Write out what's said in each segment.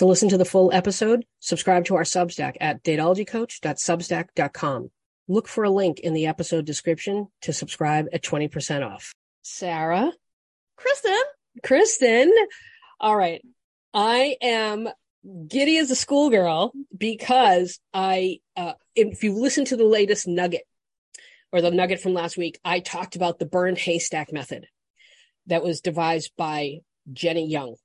To listen to the full episode, subscribe to our Substack at dateologycoach.substack.com. Look for a link in the episode description to subscribe at 20% off. Sarah, Kristen, Kristen. All right. I am giddy as a schoolgirl because I, uh, if you listen to the latest nugget or the nugget from last week, I talked about the burned haystack method that was devised by Jennie Young.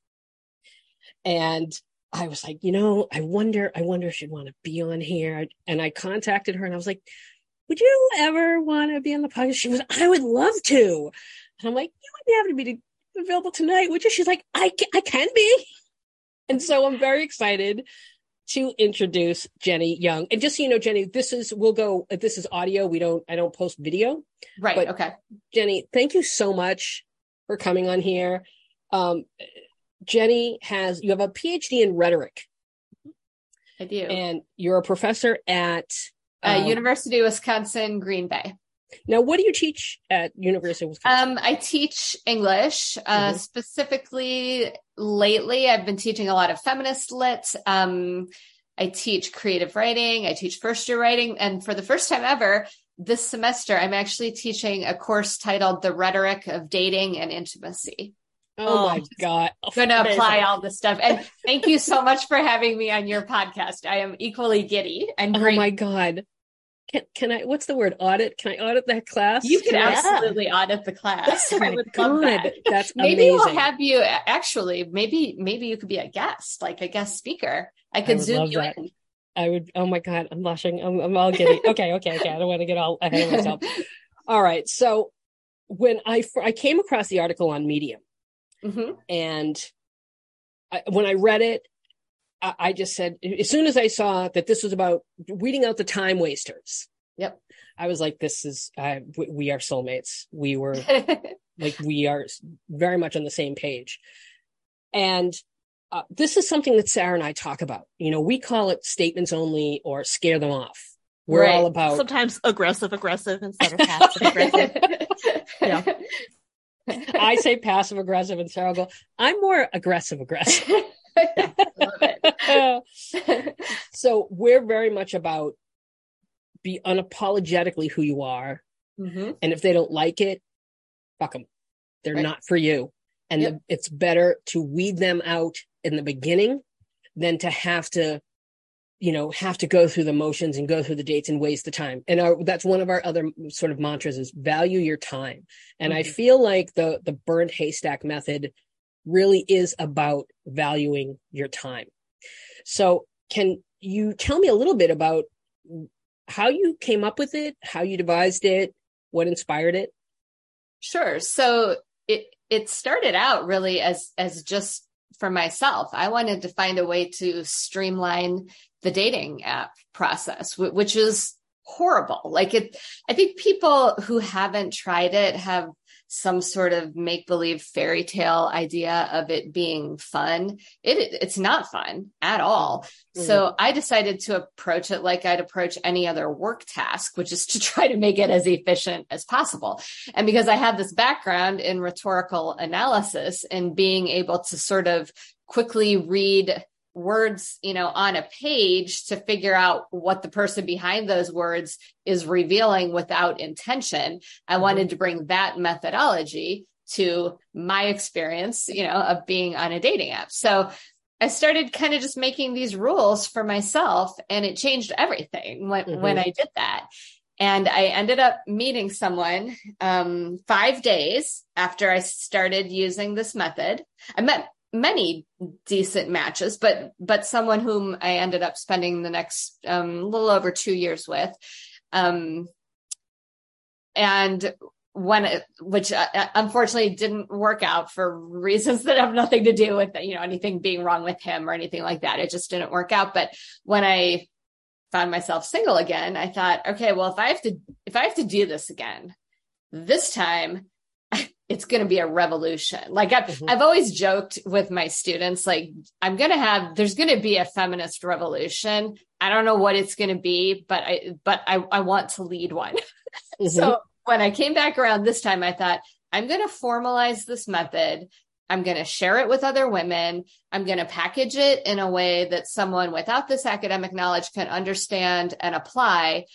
And I was like, you know, I wonder, I wonder if she'd want to be on here. And I contacted her and I was like, would you ever want to be on the podcast? She was, I would love to. And I'm like, you wouldn't have to be available tonight, would you? She's like, I can, I can be. And so I'm very excited to introduce Jennie Young. And just so you know, Jennie, this is, we'll go, this is audio. We don't, I don't post video. Right. But okay. Jennie, thank you so much for coming on here. Um, Jennie has, you have a PhD in rhetoric. I do. And you're a professor at uh, um, University of Wisconsin, Green Bay. Now, what do you teach at University of Wisconsin? Um, I teach English, uh, Mhm. specifically lately. I've been teaching a lot of feminist lit. Um, I teach creative writing. I teach first year writing. And for the first time ever this semester, I'm actually teaching a course titled The Rhetoric of Dating and Intimacy. Oh, my oh, God. I'm going to apply all this stuff. And thank you so much for having me on your podcast. I am equally giddy and Oh my God. Can, can I, what's the word? Audit? Can I audit that class? you can I- absolutely audit the class. Oh I would love that. That's maybe amazing. we'll have you actually maybe maybe you could be a guest like a guest speaker i I could would zoom you that. in I would, oh my God, I'm blushing. I'm, I'm all giddy. Okay, okay, okay. I don't want to get all ahead of myself. All right. So when I, I came across the article on Medium Mhm. and I, when I read it, I, I just said, as soon as I saw that this was about weeding out the time wasters, Yep. I was like, this is, uh, we, we are soulmates. We were like, we are very much on the same page. And uh, this is something that Sarah and I talk about. You know, we call it statements only or scare them off. We're Right. all about Sometimes aggressive, aggressive instead of passive aggressive. Yeah. I say passive aggressive and Sarah will go, I'm more aggressive aggressive. So we're very much about be unapologetically who you are. Mhm. And if they don't like it, fuck them. They're Right. not for you. And Yep. the, it's better to weed them out in the beginning than to have to, you know, have to go through the motions and go through the dates and waste the time. And our, that's one of our other sort of mantras is value your time. And I Mhm. feel like the, the burned haystack method really is about valuing your time. So can you tell me a little bit about how you came up with it, how you devised it, what inspired it? Sure. So it it started out really as as just for myself. I wanted to find a way to streamline the dating app process, which is horrible. Like it, I think people who haven't tried it have some sort of make believe fairy tale idea of it being fun. It it's not fun at all. Mm-hmm. So I decided to approach it like I'd approach any other work task, which is to try to make it as efficient as possible. And because I have this background in rhetorical analysis and being able to sort of quickly read words, you know, on a page to figure out what the person behind those words is revealing without intention, I Mhm. wanted to bring that methodology to my experience, you know, of being on a dating app. So I started kind of just making these rules for myself and it changed everything when, Mhm. when I did that. And I ended up meeting someone um, five days after I started using this method. I met many decent matches, but but someone whom I ended up spending the next um, little over two years with. Um, and when it, which uh, unfortunately didn't work out for reasons that have nothing to do with you know anything being wrong with him or anything like that. It just didn't work out. But when I found myself single again, I thought, okay, well if I have to if I have to do this again, this time it's going to be a revolution. Like I've, Mhm. I've always joked with my students, like I'm going to have, there's going to be a feminist revolution. I don't know what it's going to be, but I, but I, I want to lead one. Mhm. So when I came back around this time, I thought, I'm going to formalize this method I'm going to share it with other women. I'm going to package it in a way that someone without this academic knowledge can understand and apply.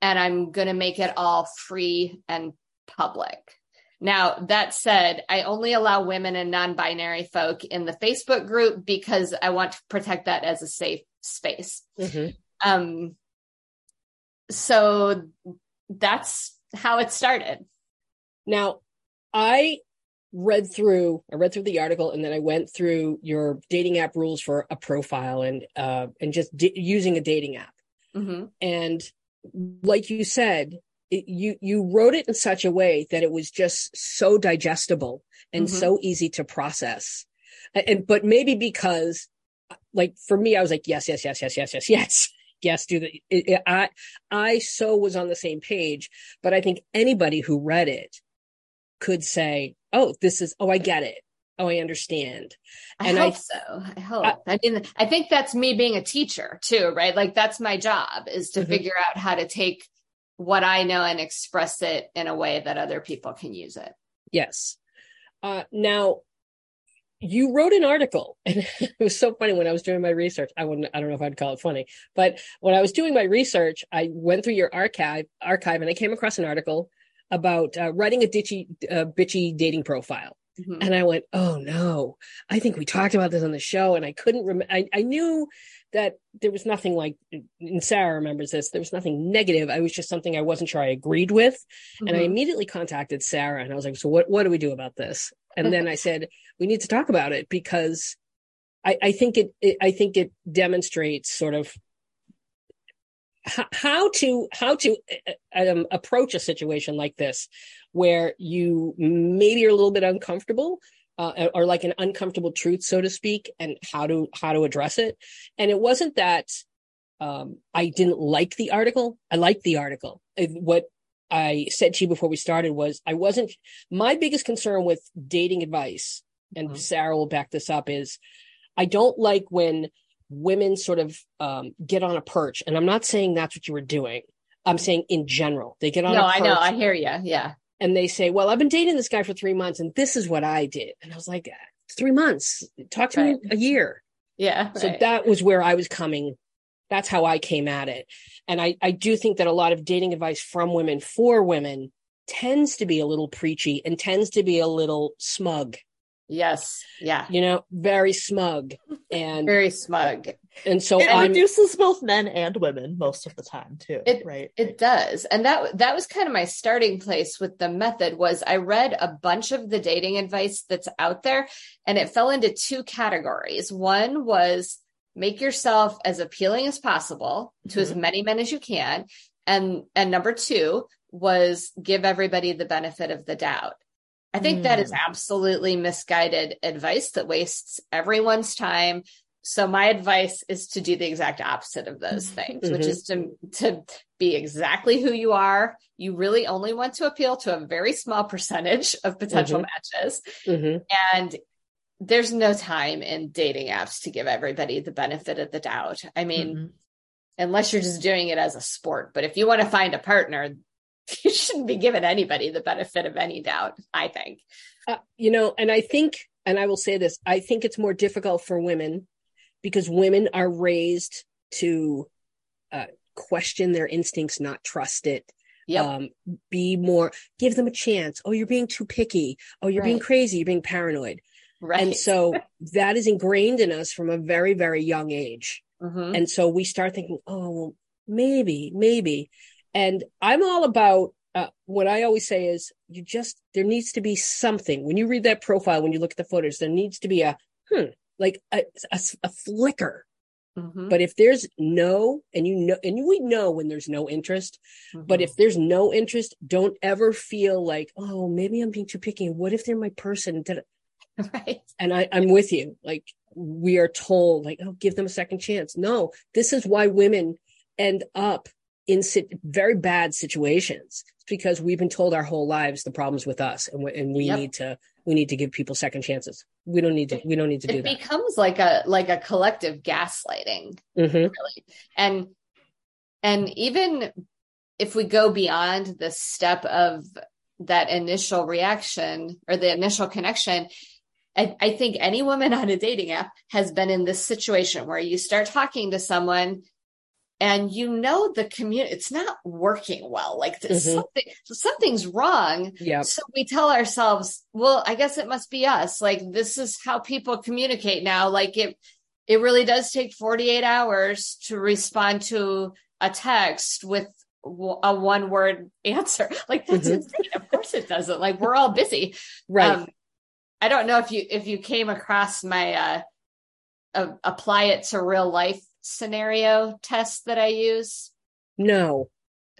And I'm going to make it all free and public. Now, that said, I only allow women and non binary folk in the Facebook group because I want to protect that as a safe space. Mhm. Um, so that's how it started. Now, I read through I read through the article and then I went through your dating app rules for a profile and uh and just di- using a dating app. hmm And like you said, it, you you wrote it in such a way that it was just so digestible and Mhm. so easy to process. A- And but maybe because like for me I was like yes yes yes yes yes yes yes yes do the it, it- I I so was on the same page, but I think anybody who read it could say, "Oh, this is oh I get it. Oh, I understand." I And I- hope so. I hope. I, mean, I think that's me being a teacher too, right? Like that's my job is to Mhm. figure out how to take what I know and express it in a way that other people can use it. Yes. Uh, now, you wrote an article, and it was so funny when I was doing my research. I wouldn't, I don't know if I'd call it funny, but when I was doing my research, I went through your archive, archive, and I came across an article about uh, writing a ditchy, uh, bitchy dating profile. Mhm. And I went, oh no, I think we talked about this on the show, and I couldn't remember. I, I knew that there was nothing like, and Sarah remembers this, there was nothing negative. I was just something I wasn't sure I agreed with. And I Mhm. immediately contacted Sarah and I was like, so what, what do we do about this? And then I said, we need to talk about it because I, I think it, it, I think it demonstrates sort of how, how to, how to uh, um, approach a situation like this where you maybe are a little bit uncomfortable. Uh, or like an uncomfortable truth, so to speak, and how to how to address it. And it wasn't that um, I didn't like the article. I liked the article. What I said to you before we started was I wasn't my biggest concern with dating advice, and Mhm. Sarah will back this up, is I don't like when women sort of um, get on a perch. And I'm not saying that's what you were doing. I'm saying in general, they get on a perch. No, I know. I hear you. Yeah. And they say, Well, I've been dating this guy for three months and this is what I did. And I was like, Three months, talk to Right. me a year. Yeah. So right. that was where I was coming. That's how I came at it. And I, I do think that a lot of dating advice from women for women tends to be a little preachy and tends to be a little smug, yes. Yeah. you know, very smug. And, Very smug. And so it I'm, reduces both men and women most of the time too, It- right? It does. And that that was kind of my starting place with the method was I read a bunch of the dating advice that's out there and it fell into two categories. One was make yourself as appealing as possible to as mm-hmm. many men as you can. And and number 2 was give everybody the benefit of the doubt. I think that is mm. absolutely misguided advice that wastes everyone's time. So my advice is to do the exact opposite of those things, which Mhm. is to to be exactly who you are. You really only want to appeal to a very small percentage of potential matches. Mhm. And there's no time in dating apps to give everybody the benefit of the doubt. I mean, Mhm. unless you're just doing it as a sport. But if you want to find a partner, you shouldn't be giving anybody the benefit of any doubt, I think. Uh, you know, and I think, and I will say this, I think it's more difficult for women because women are raised to uh, question their instincts, not trust it. Yep. Um, be more, give them a chance. Oh, you're being too picky. Oh, you're being crazy. You're being paranoid. right. And so that is ingrained in us from a very, very young age. Mhm. And so we start thinking, oh, well, maybe, maybe. And I'm all about uh, what I always say is you just, there needs to be something. When you read that profile, when you look at the photos, there needs to be a, hmm, like a, a, a flicker. Mhm. But if there's no, and you know, and we know when there's no interest, but Mhm. if there's no interest, don't ever feel like, oh, maybe I'm being too picky. What if they're my person? Right. and I, I'm with you. Like we are told, like, oh, give them a second chance. No, this is why women end up in sit- very bad situations. It's because we've been told our whole lives the problems with us, and we, and we Yep. need to we need to give people second chances. We don't need to we don't need to do It that. becomes like a like a collective gaslighting. hmm really and and even if we go beyond the step of that initial reaction or the initial connection I, I think any woman on a dating app has been in this situation where you start talking to someone and you know the community it's not working well like Mhm. something something's wrong Yeah. so we tell ourselves well i guess it must be us like this is how people communicate now like it it really does take 48 hours to respond to a text with a one word answer like that's Mhm. insane of course it doesn't like we're all busy Right. um, I don't know if you if you came across my uh, uh apply it to real life scenario test that I use. no,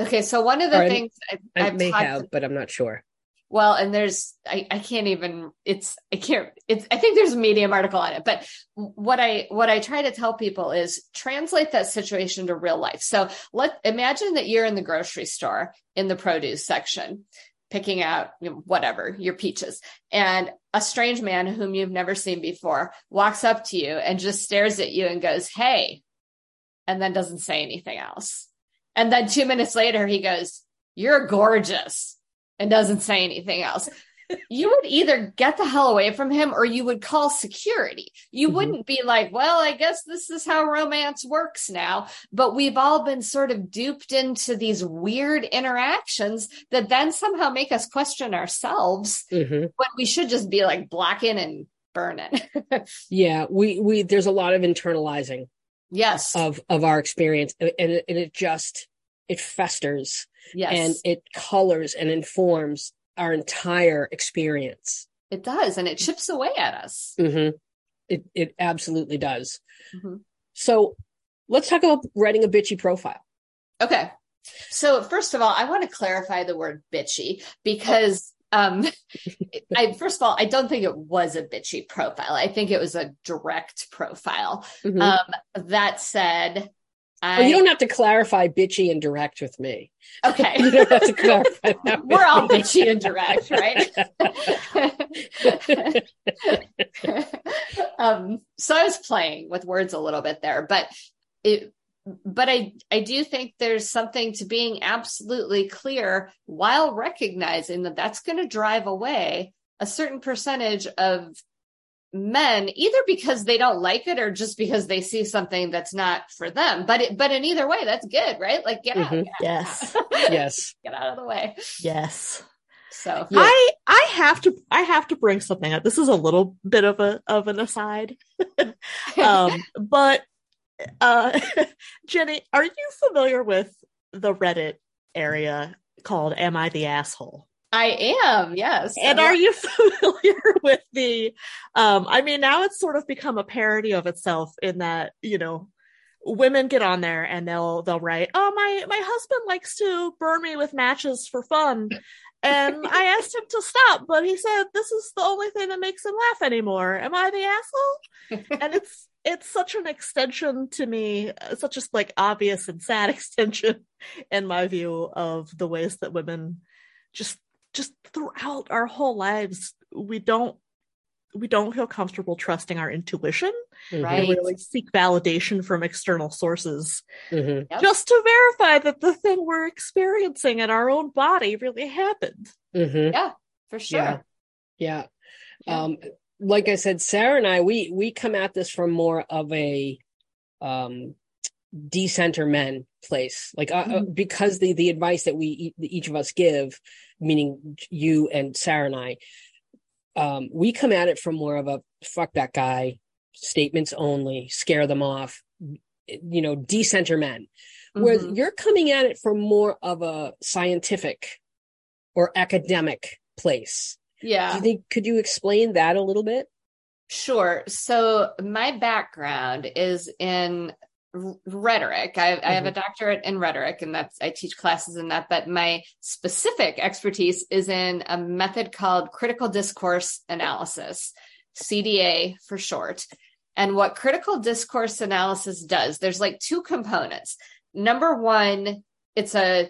Okay, so one of the Or things I, I I've may have, but I'm not sure. well, and there's I, I can't even it's I can't it's I think there's a medium article on it, but what I what I try to tell people is translate that situation to real life. So let imagine that you're in the grocery store in the produce section picking out you know, whatever your peaches and a strange man whom you've never seen before walks up to you and just stares at you and goes hey and then doesn't say anything else and then 2 minutes later he goes you're gorgeous and doesn't say anything else you would either get the hell away from him or you would call security. You Mhm. wouldn't be like, well, I guess this is how romance works now. But we've all been sort of duped into these weird interactions that then somehow make us question ourselves hmm when we should just be like blocking and burning. Yeah, we we there's a lot of internalizing yes. of of our experience, and and it, and it just it festers yes. and it colors and informs our entire experience. it does. And it chips away at us. hmm It it absolutely does. Mhm. So let's talk about writing a bitchy profile. Okay. So first of all, I want to clarify the word bitchy because um I first of all, I don't think it was a bitchy profile. I think it was a direct profile. Mhm. Um that said, I Well, you don't have to clarify bitchy and direct with me. okay. You don't have to clarify that. We're all bitchy and direct, right? um, so I was playing with words a little bit there, but it, but I, I do think there's something to being absolutely clear while recognizing that that's going to drive away a certain percentage of men, either because they don't like it or just because they see something that's not for them. But it, but in either way, that's good, right? Like get out, Mhm. Yes. yes. get out of the way. Yes. So Yeah. I I have to I have to bring something up. This is a little bit of a of an aside. um but uh Jennie, are you familiar with the Reddit area called Am I the Asshole? I am, yes. And are you familiar with the um I mean now it's sort of become a parody of itself in that, you know, women get on there and they'll they'll write, "Oh, my my husband likes to burn me with matches for fun." And I asked him to stop, but he said this is the only thing that makes him laugh anymore. Am I the asshole? and it's it's such an extension to me, uh, such a like obvious and sad extension in my view of the ways that women just just throughout our whole lives we don't we don't feel comfortable trusting our intuition Mhm. Right. we really seek validation from external sources Mhm. Yep. just to verify that the thing we're experiencing in our own body really happened Mhm. for sure. Yeah. Yeah. Yeah. Um, like I said, Sarah and I, we we come at this from more of a um decenter men place, like uh, uh, Mhm. because the the advice that we each of us give, meaning you and Sarah and I, um, we come at it from more of a fuck that guy, statements only, scare them off, you know, decenter men. Whereas Mhm. you're coming at it from more of a scientific or academic place. Do Yeah. you think could you explain that a little bit? Sure. So my background is in rhetoric. I, I have a mm-hmm. doctorate in rhetoric, and that's I teach classes in that. But my specific expertise is in a method called critical discourse analysis, CDA for short. And what critical discourse analysis does, there's like two components. Number one, it's a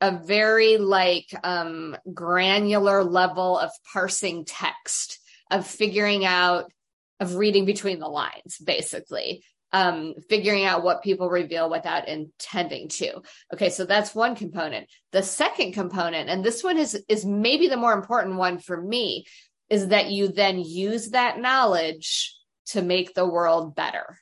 a very like um granular level of parsing text of figuring out of reading between the lines basically. Um figuring out what people reveal without intending to. Okay so that's one component. The second component and this one is is maybe the more important one for me is that you then use that knowledge to make the world better.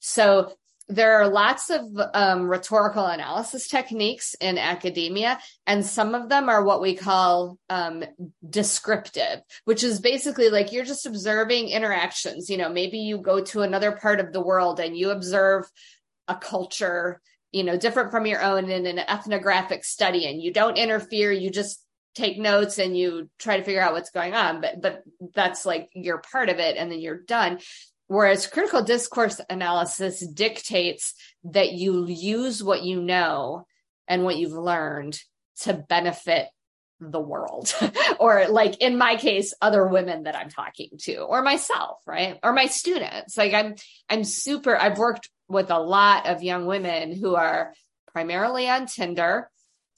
So there are lots of um, rhetorical analysis techniques in academia, and some of them are what we call um, descriptive, which is basically like you're just observing interactions. You know, maybe you go to another part of the world and you observe a culture, you know, different from your own in an ethnographic study, and you don't interfere. You just take notes and you try to figure out what's going on but but that's like you're part of it and then you're done Whereas critical discourse analysis dictates that you use what you know and what you've learned to benefit the world. Or like in my case other women that i'm talking to or myself right? Or my students. Like i'm i'm super i've worked with a lot of young women who are primarily on tinder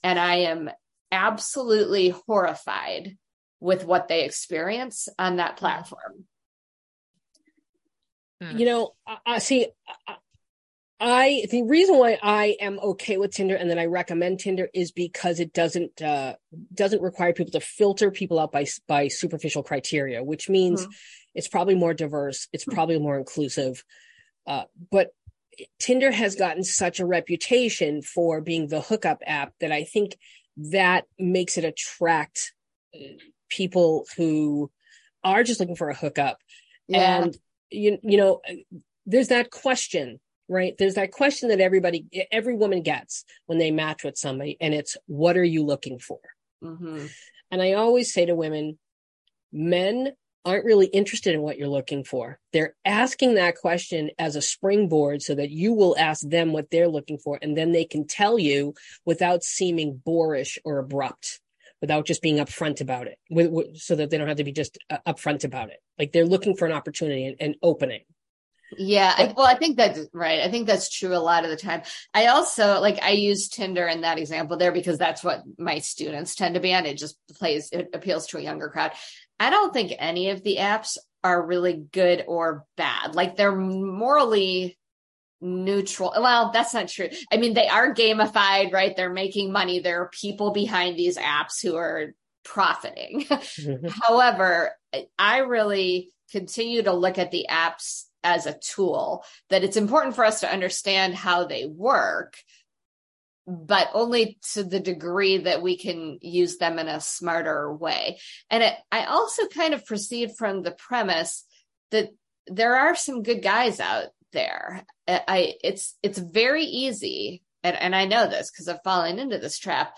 and i am absolutely horrified with what they experience on that mm-hmm. platform Hmm. You know, I, see. I the reason why I am okay with Tinder and then I recommend Tinder is because it doesn't uh, doesn't require people to filter people out by by superficial criteria, which means mm-hmm. it's probably more diverse, it's hmm. probably more inclusive. Uh, but Tinder has gotten such a reputation for being the hookup app that I think that makes it attract uh, people who are just looking for a hookup. Yeah. And you, you know, there's that question, right? There's that question that everybody, every woman gets when they match with somebody, and it's, what are you looking for? Mm-hmm. And I always say to women, men aren't really interested in what you're looking for. They're asking that question as a springboard so that you will ask them what they're looking for, and then they can tell you without seeming boorish or abrupt without just being upfront about it with, with, so that they don't have to be just uh, upfront about it. Like they're looking for an opportunity and, and opening. Yeah I, well i think that's right i think that's true a lot of the time. I also like i use tinder in that example there because that's what my students tend to be on. It just plays it appeals to a younger crowd. I don't think any of the apps are really good or bad. Like they're morally neutral. Well, that's not true. I mean, they are gamified, right? They're making money. There are people behind these apps who are profiting. Mm-hmm. However, I really continue to look at the apps as a tool that it's important for us to understand how they work but only to the degree that we can use them in a smarter way. And it, I also kind of proceed from the premise that there are some good guys out there. I it's it's very easy, and, and I know this because I've fallen into this trap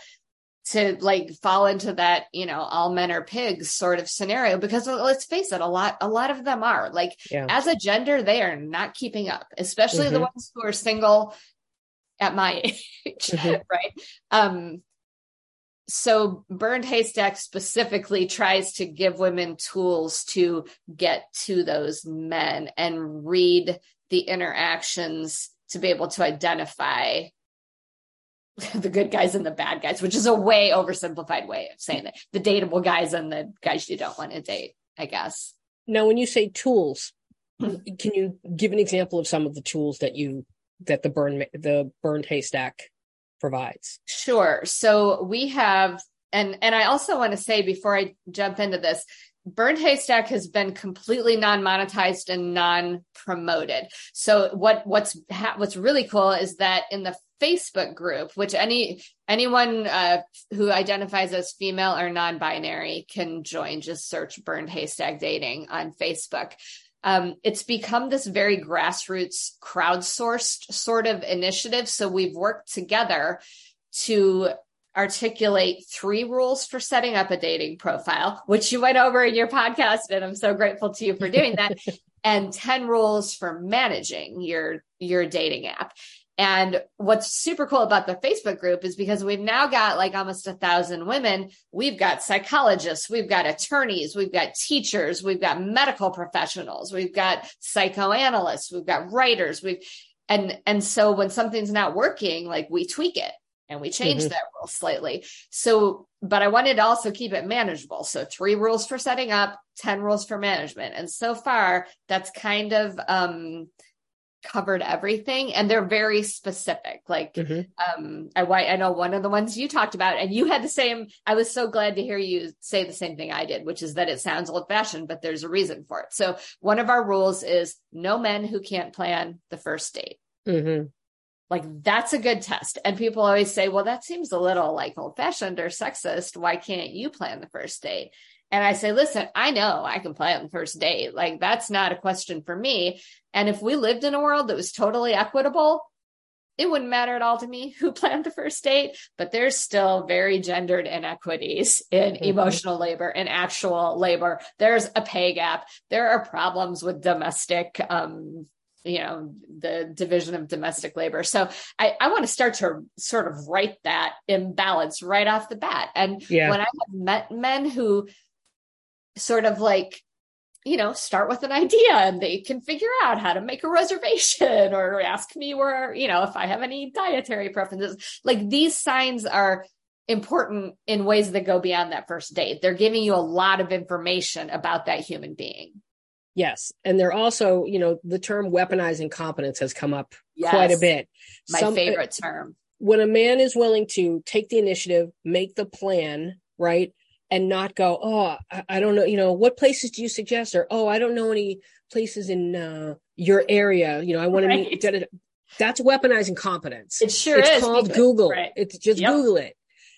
to like fall into that you know all men are pigs sort of scenario because let's face it a lot a lot of them are like yeah. as a gender they are not keeping up especially mm-hmm. the ones who are single at my age mm-hmm. right um so burned haystack specifically tries to give women tools to get to those men and read the interactions to be able to identify the good guys and the bad guys, which is a way oversimplified way of saying that the dateable guys and the guys you don't want to date, I guess. Now, when you say tools, hmm. can you give an example of some of the tools that you that the burn the burned haystack provides? Sure. So we have and and I also want to say before I jump into this, Burned Haystack has been completely non-monetized and non-promoted. So what what's ha- what's really cool is that in the Facebook group, which any anyone uh, who identifies as female or non-binary can join. Just search "Burned Haystack Dating" on Facebook. Um, it's become this very grassroots, crowdsourced sort of initiative. So we've worked together to articulate three rules for setting up a dating profile, which you went over in your podcast. And I'm so grateful to you for doing that. and 10 rules for managing your, your dating app. And what's super cool about the Facebook group is because we've now got like almost a thousand women. We've got psychologists, we've got attorneys, we've got teachers, we've got medical professionals, we've got psychoanalysts, we've got writers, we've, and, and so when something's not working, like we tweak it and we changed mm-hmm. that rule slightly. So, but I wanted to also keep it manageable. So three rules for setting up, 10 rules for management. And so far that's kind of, um, covered everything and they're very specific. Like, Mhm. um, I, I know one of the ones you talked about and you had the same, I was so glad to hear you say the same thing I did, which is that it sounds old fashioned, but there's a reason for it. So one of our rules is no men who can't plan the first date. Mhm. Like that's a good test. And people always say, well, that seems a little like old fashioned or sexist. Why can't you plan the first date? And I say, listen, I know I can plan the first date. Like that's not a question for me. And if we lived in a world that was totally equitable, it wouldn't matter at all to me who planned the first date, but there's still very gendered inequities in Mhm. emotional labor and actual labor. There's a pay gap. There are problems with domestic, um, you know, the division of domestic labor. So I, I want to start to sort of write that imbalance right off the bat. And Yeah. when I have met men who sort of like, you know, start with an idea and they can figure out how to make a reservation or ask me where, you know, if I have any dietary preferences. Like these signs are important in ways that go beyond that first date. They're giving you a lot of information about that human being. Yes. And they're also, you know, the term weaponizing competence has come up quite a bit. My Some- favorite term. when a man is willing to take the initiative, make the plan, right? And not go, oh, I, I don't know, you know, what places do you suggest? Or, oh, I don't know any places in uh, your area. You know, I want to meet. da, da, da." That's weaponizing competence. It sure it's is. called because- Google. right. It's just Yep. Google it.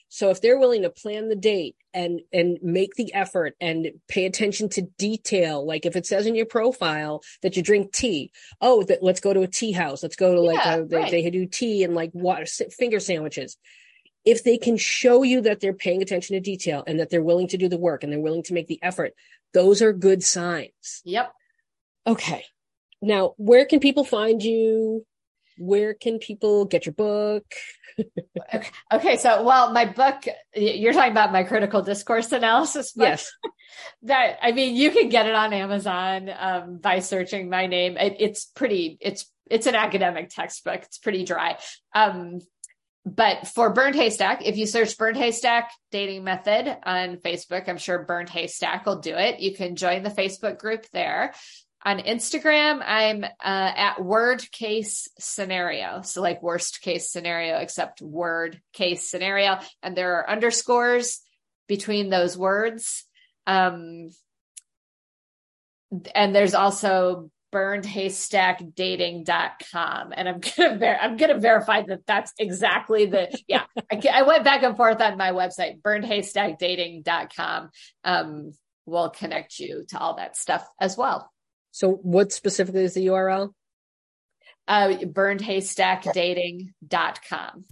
So if they're willing to plan the date and and make the effort and pay attention to detail, like if it says in your profile that you drink tea, oh, that let's go to a tea house. Let's go to like Yeah, a, they, right. they do tea and like water finger sandwiches. If they can show you that they're paying attention to detail and that they're willing to do the work and they're willing to make the effort, those are good signs. Yep. Okay. Now, where can people find you? Where can people get your book? Okay. So, well, my book you're talking about my critical discourse analysis book. Yes. that I mean, you can get it on Amazon um, by searching my name. It, it's pretty. It's it's an academic textbook. It's pretty dry. Um, but for Burned Haystack, if you search Burned Haystack dating method on Facebook, I'm sure Burned Haystack will do it. You can join the Facebook group there. On Instagram, I'm uh, at word case scenario. So like worst case scenario, except word case scenario. And there are underscores between those words. Um, and there's also burnedhaystackdating.com and i'm gonna i'm gonna verify that that's exactly the yeah I, I went back and forth on my website burnedhaystackdating.com um will connect you to all that stuff as well So, what specifically is the URL? uh burnedhaystackdating.com